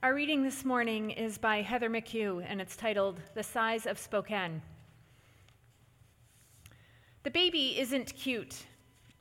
Our reading this morning is by Heather McHugh, and it's titled The Size of Spokane. The baby isn't cute.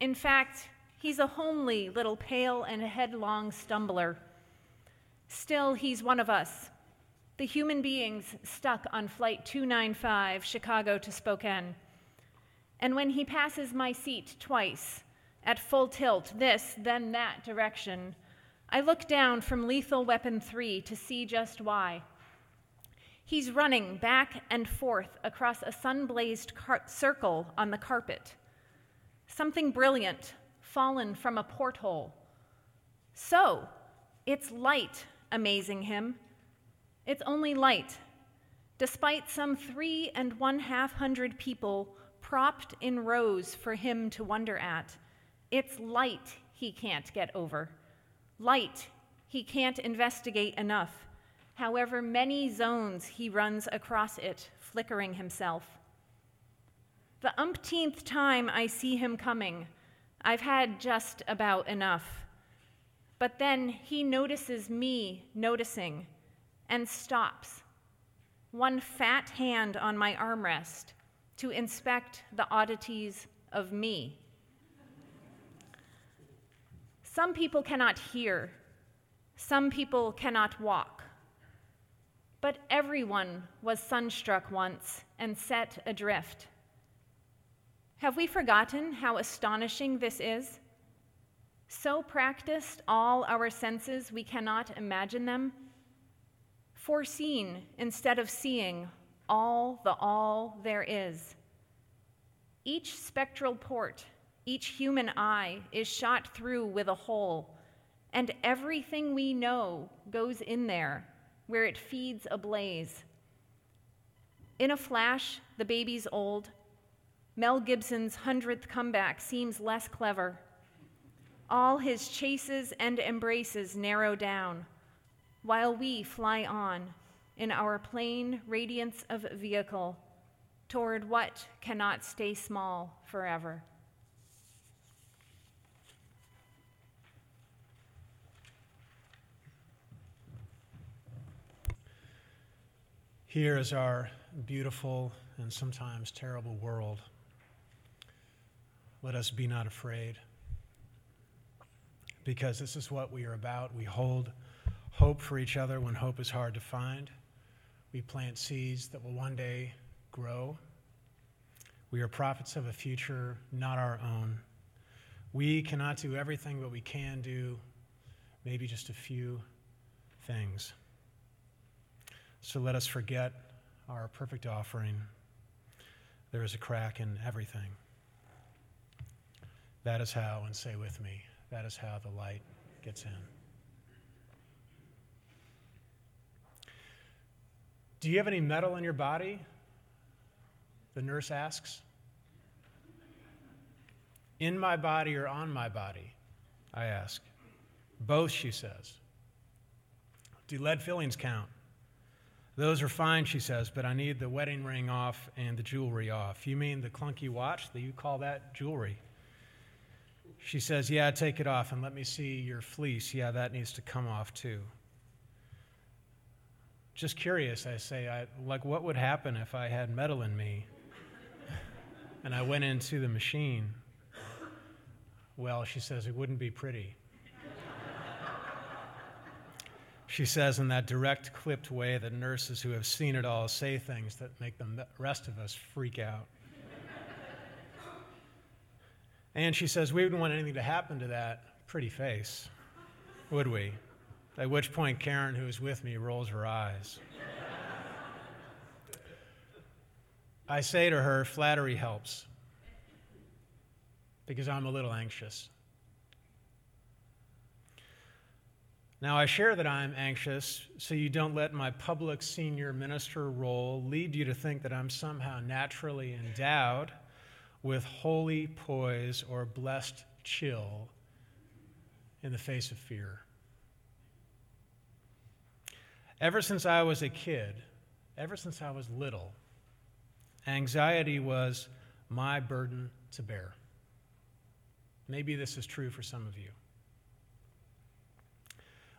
In fact, he's a homely little pale and headlong stumbler. Still, he's one of us, the human beings stuck on Flight 295, Chicago to Spokane. And when he passes my seat twice, at full tilt, this, then that direction, I look down from Lethal Weapon 3 to see just why. He's running back and forth across a sun blazed car- circle on the carpet. Something brilliant fallen from a porthole. So, it's light amazing him. It's only light, despite some three and one half hundred people propped in rows for him to wonder at. It's light he can't get over. Light he can't investigate enough, however many zones he runs across it, flickering himself. The umpteenth time I see him coming, I've had just about enough. But then he notices me noticing and stops, one fat hand on my armrest to inspect the oddities of me. Some people cannot hear, some people cannot walk. But everyone was sunstruck once and set adrift. Have we forgotten how astonishing this is? So practiced all our senses we cannot imagine them? Foreseen instead of seeing all the all there is. Each spectral port, each human eye is shot through with a hole, and everything we know goes in there where it feeds a blaze. In a flash, the baby's old. Mel Gibson's hundredth comeback seems less clever. All his chases and embraces narrow down, while we fly on in our plain radiance of vehicle toward what cannot stay small forever. Here is our beautiful and sometimes terrible world. Let us be not afraid because this is what we are about. We hold hope for each other when hope is hard to find. We plant seeds that will one day grow. We are prophets of a future not our own. We cannot do everything, but we can do maybe just a few things. So let us forget our perfect offering. There is a crack in everything. That is how, and say with me, that is how the light gets in. Do you have any metal in your body? The nurse asks. In my body or on my body? I ask. Both, she says. Do lead fillings count? Those are fine, she says, but I need the wedding ring off and the jewelry off. You mean the clunky watch that you call that jewelry? She says, Yeah, take it off and let me see your fleece. Yeah, that needs to come off too. Just curious, I say, I, like, what would happen if I had metal in me and I went into the machine? Well, she says, it wouldn't be pretty. She says, in that direct, clipped way that nurses who have seen it all say things that make the rest of us freak out. And she says, We wouldn't want anything to happen to that pretty face, would we? At which point, Karen, who is with me, rolls her eyes. I say to her, Flattery helps because I'm a little anxious. Now, I share that I'm anxious so you don't let my public senior minister role lead you to think that I'm somehow naturally endowed with holy poise or blessed chill in the face of fear. Ever since I was a kid, ever since I was little, anxiety was my burden to bear. Maybe this is true for some of you.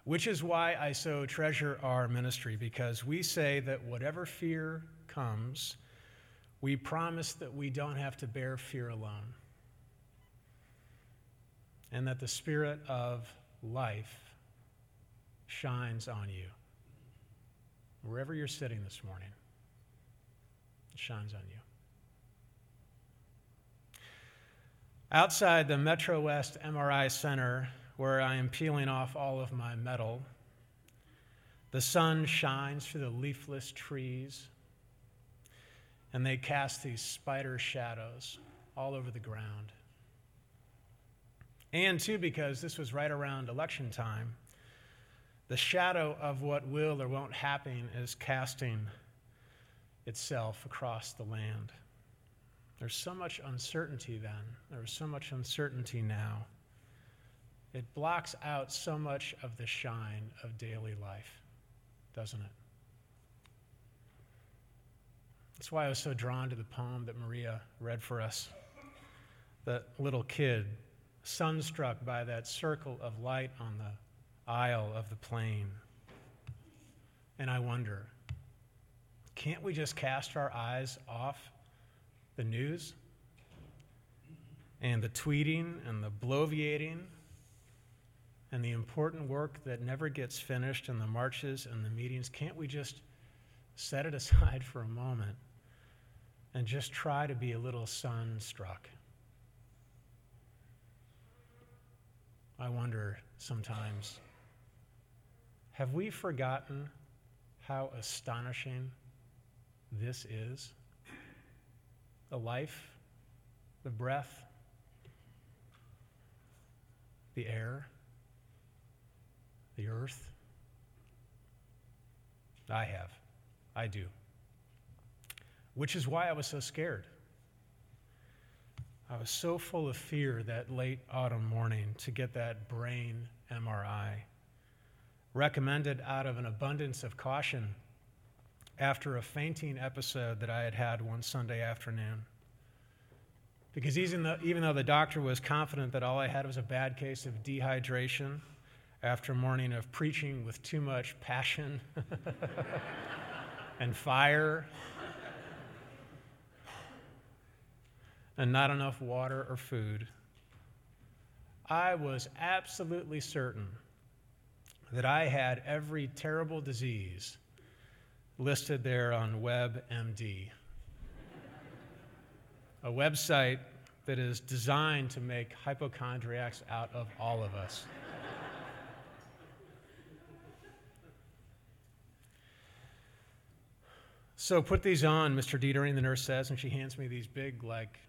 Which is why I so treasure our ministry, because we say that whatever fear comes, we promise that we don't have to bear fear alone. And that the Spirit of life shines on you. Wherever you're sitting this morning, it shines on you. Outside the Metro West MRI Center, where I am peeling off all of my metal, the sun shines through the leafless trees, and they cast these spider shadows all over the ground. And, too, because this was right around election time, the shadow of what will or won't happen is casting itself across the land. There's so much uncertainty then. There's so much uncertainty now. It blocks out so much of the shine of daily life, doesn't it? That's why I was so drawn to the poem that Maria read for us. The little kid, sunstruck by that circle of light on the aisle of the plane. And I wonder, can't we just cast our eyes off the news and the tweeting and the bloviating and the important work that never gets finished and the marches and the meetings, can't we just set it aside for a moment and just try to be a little sunstruck? I wonder sometimes have we forgotten how astonishing this is? the life, the breath, the air, the earth? I have. I do. Which is why I was so scared. I was so full of fear that late autumn morning to get that brain MRI, recommended out of an abundance of caution after a fainting episode that I had had one Sunday afternoon. Because even though, even though the doctor was confident that all I had was a bad case of dehydration after a morning of preaching with too much passion and fire and not enough water or food, I was absolutely certain that I had every terrible disease listed there on WebMD, a website that is designed to make hypochondriacs out of all of us. So put these on, Mr. Detering, the nurse says, and she hands me these big, like,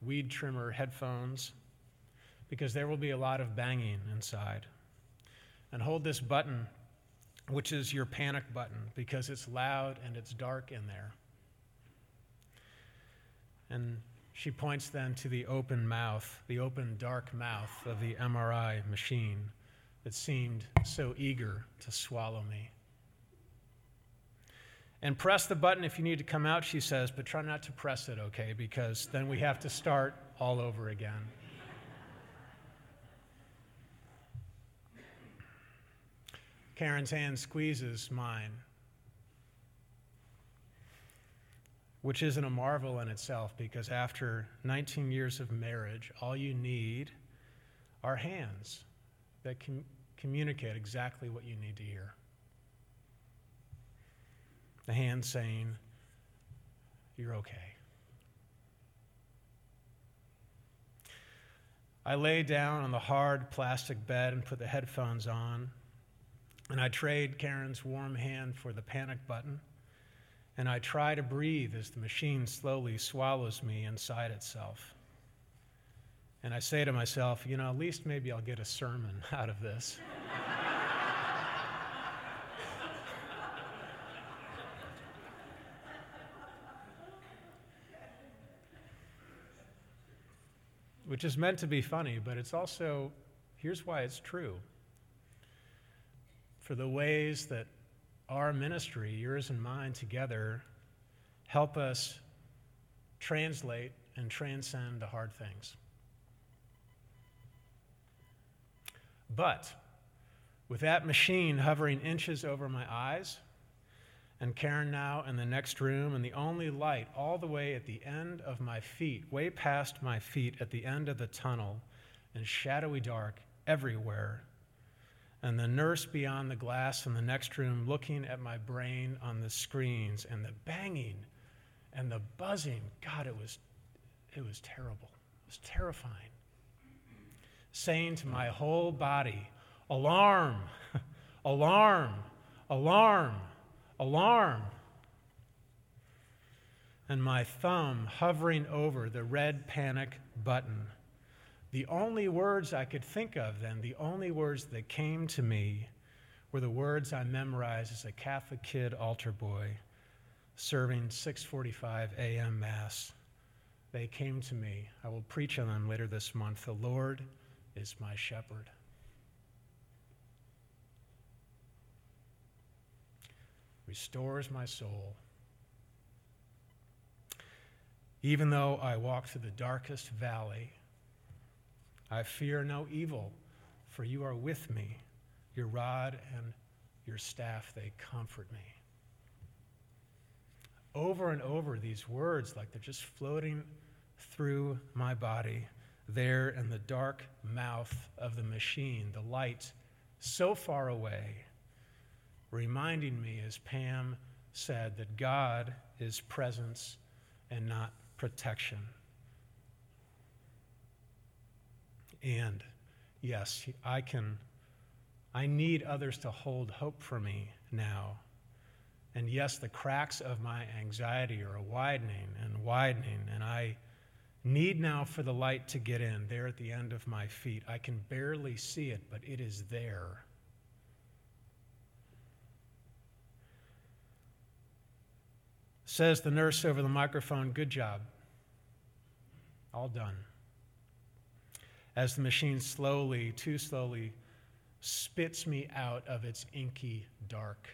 weed trimmer headphones, because there will be a lot of banging inside. And hold this button which is your panic button because it's loud and it's dark in there. And she points then to the open mouth, the open dark mouth of the MRI machine that seemed so eager to swallow me. And press the button if you need to come out, she says, but try not to press it, okay? Because then we have to start all over again. Karen's hand squeezes mine, which isn't a marvel in itself because after 19 years of marriage, all you need are hands that communicate exactly what you need to hear. The hand saying, You're okay. I lay down on the hard plastic bed and put the headphones on. And I trade Karen's warm hand for the panic button. And I try to breathe as the machine slowly swallows me inside itself. And I say to myself, you know, at least maybe I'll get a sermon out of this. Which is meant to be funny, but it's also, here's why it's true for the ways that our ministry, yours and mine together, help us translate and transcend the hard things. But With that machine hovering inches over my eyes, and Karen now in the next room, and the only light all the way at the end of my feet, way past my feet at the end of the tunnel, and shadowy dark everywhere. And the nurse beyond the glass in the next room looking at my brain on the screens, and the banging and the buzzing. God, it was, it was terrible. It was terrifying. Saying to my whole body, alarm, alarm, alarm alarm. And my thumb hovering over the red panic button. The only words I could think of then, the only words that came to me were the words I memorized as a Catholic kid altar boy serving 6:45 a.m. mass. They came to me. I will preach on them later this month. The Lord is my shepherd. Restores my soul. Even though I walk through the darkest valley, I fear no evil, for you are with me. Your rod and your staff, they comfort me. Over and over, these words, like they're just floating through my body, there in the dark mouth of the machine, the light so far away reminding me, as Pam said, that God is presence and not protection. And yes, I can, I need others to hold hope for me now. And yes, the cracks of my anxiety are widening and widening, and I need now for the light to get in there at the end of my feet. I can barely see it, but it is there. Says the nurse over the microphone, Good job. All done. As the machine slowly, too slowly, spits me out of its inky dark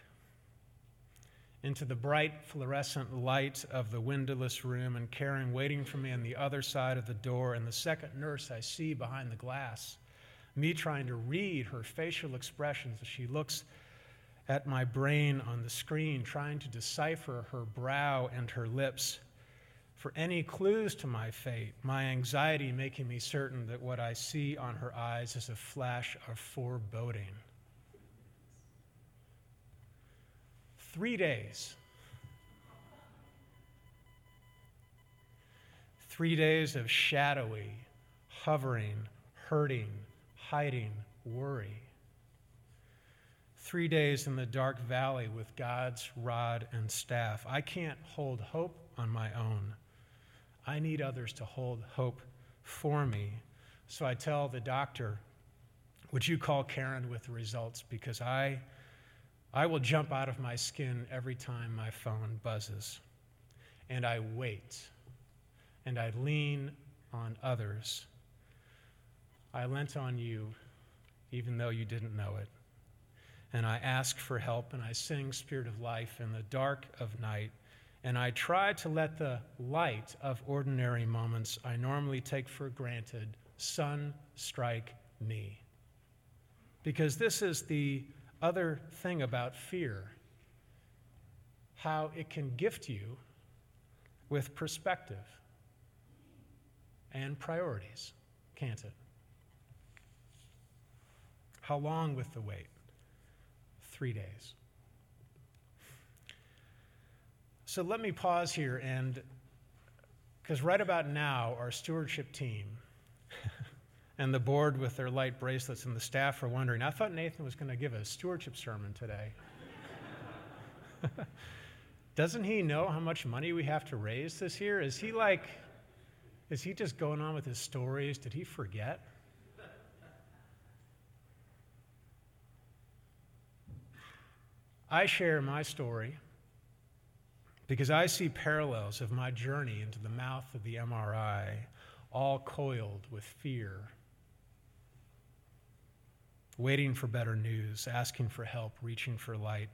into the bright fluorescent light of the windowless room, and Karen waiting for me on the other side of the door, and the second nurse I see behind the glass, me trying to read her facial expressions as she looks at my brain on the screen, trying to decipher her brow and her lips for any clues to my fate, my anxiety making me certain that what I see on her eyes is a flash of foreboding. Three days. Three days of shadowy, hovering, hurting, hiding, worry three days in the dark valley with God's rod and staff. I can't hold hope on my own. I need others to hold hope for me. So I tell the doctor, Would you call Karen with the results? Because I, I will jump out of my skin every time my phone buzzes. And I wait. And I lean on others. I lent on you, even though you didn't know it and I ask for help and I sing Spirit of Life in the dark of night. And I try to let the light of ordinary moments I normally take for granted sun strike me. Because this is the other thing about fear how it can gift you with perspective and priorities, can't it? How long with the wait? Three days. So let me pause here and, because right about now, our stewardship team and the board with their light bracelets and the staff are wondering, I thought Nathan was going to give a stewardship sermon today. Doesn't he know how much money we have to raise this year? Is he like, is he just going on with his stories? Did he forget? I share my story because I see parallels of my journey into the mouth of the MRI, all coiled with fear, waiting for better news, asking for help, reaching for light.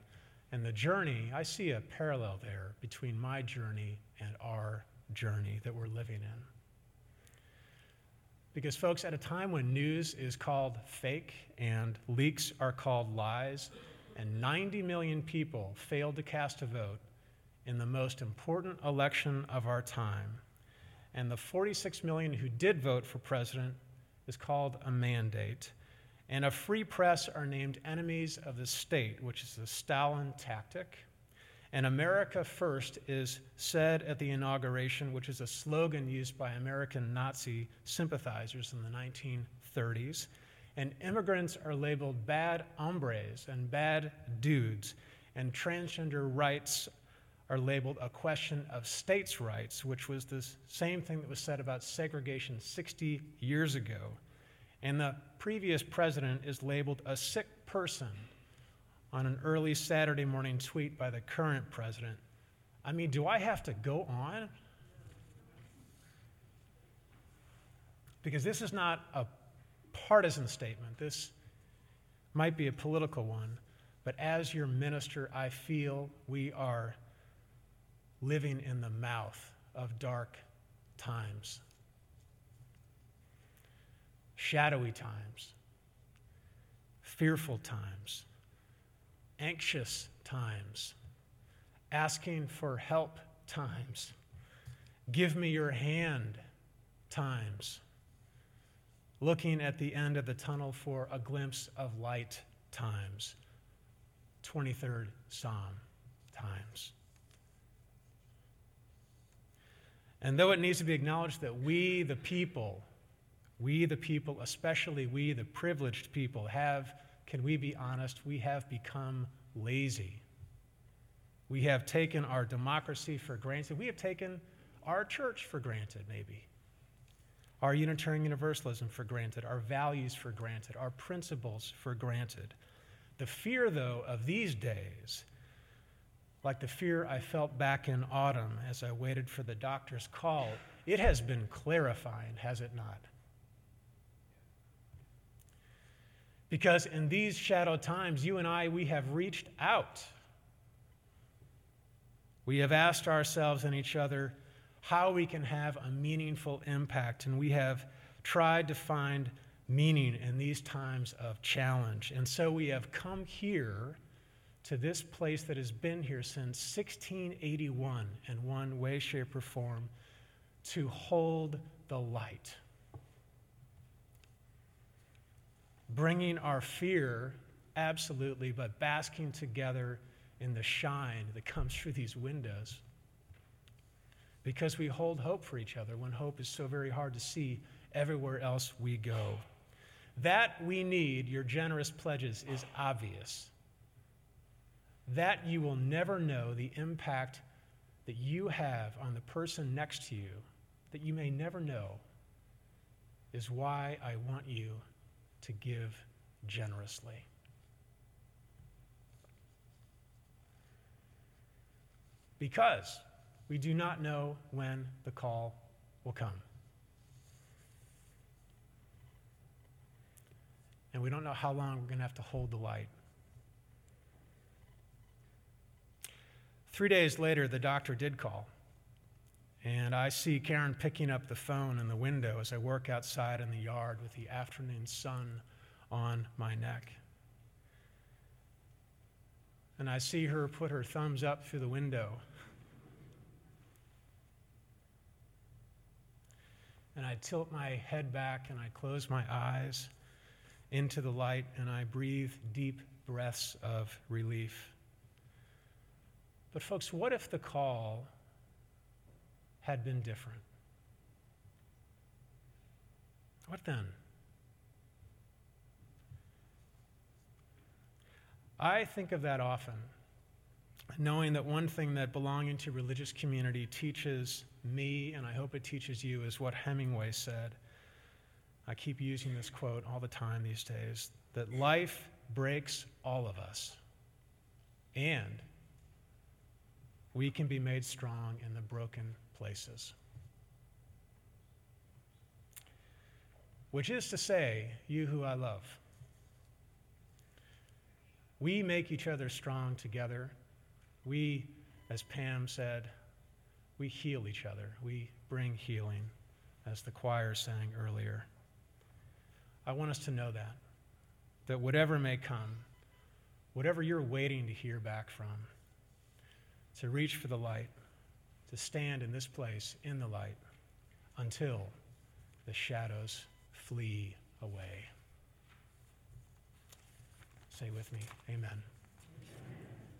And the journey, I see a parallel there between my journey and our journey that we're living in. Because, folks, at a time when news is called fake and leaks are called lies, and 90 million people failed to cast a vote in the most important election of our time, and the 46 million who did vote for president is called a mandate, and a free press are named enemies of the state, which is a Stalin tactic. And America First is said at the inauguration, which is a slogan used by American Nazi sympathizers in the 1930s. And immigrants are labeled bad hombres and bad dudes. And transgender rights are labeled a question of states' rights, which was the same thing that was said about segregation 60 years ago. And the previous president is labeled a sick person on an early Saturday morning tweet by the current president. I mean, do I have to go on? Because this is not a partisan statement. This might be a political one. But as your minister, I feel we are living in the mouth of dark times, shadowy times, fearful times. Anxious times, asking for help times, give me your hand times, looking at the end of the tunnel for a glimpse of light times, 23rd Psalm times. And though it needs to be acknowledged that we, the people, we, the people, especially we, the privileged people, have can we be honest? We have become lazy. We have taken our democracy for granted. We have taken our church for granted, maybe. Our Unitarian Universalism for granted, our values for granted, our principles for granted. The fear, though, of these days, like the fear I felt back in autumn as I waited for the doctor's call, it has been clarifying, has it not? Because in these shadow times, you and I, we have reached out. We have asked ourselves and each other how we can have a meaningful impact, and we have tried to find meaning in these times of challenge. And so we have come here to this place that has been here since 1681 in one way, shape, or form to hold the light. bringing our fear, absolutely, but basking together in the shine that comes through these windows. Because we hold hope for each other when hope is so very hard to see everywhere else we go. That we need your generous pledges is obvious. That you will never know the impact that you have on the person next to you, that you may never know, is why I want you to give generously. Because we do not know when the call will come. And we don't know how long we're going to have to hold the light. Three days later, the doctor did call. And I see Karen picking up the phone in the window as I work outside in the yard with the afternoon sun on my neck. And I see her put her thumbs up through the window. And I tilt my head back and I close my eyes into the light and I breathe deep breaths of relief. But, folks, what if the call had been different. What then? I think of that often, knowing that one thing that belonging to religious community teaches me, and I hope it teaches you, is what Hemingway said. I keep using this quote all the time these days that life breaks all of us, and we can be made strong in the broken places. Which is to say, you who I love. We make each other strong together. We, as Pam said, we heal each other. We bring healing, as the choir sang earlier. I want us to know that. That whatever may come, whatever you're waiting to hear back from, to reach for the light, to stand in this place in the light until the shadows flee away. Say with me, Amen.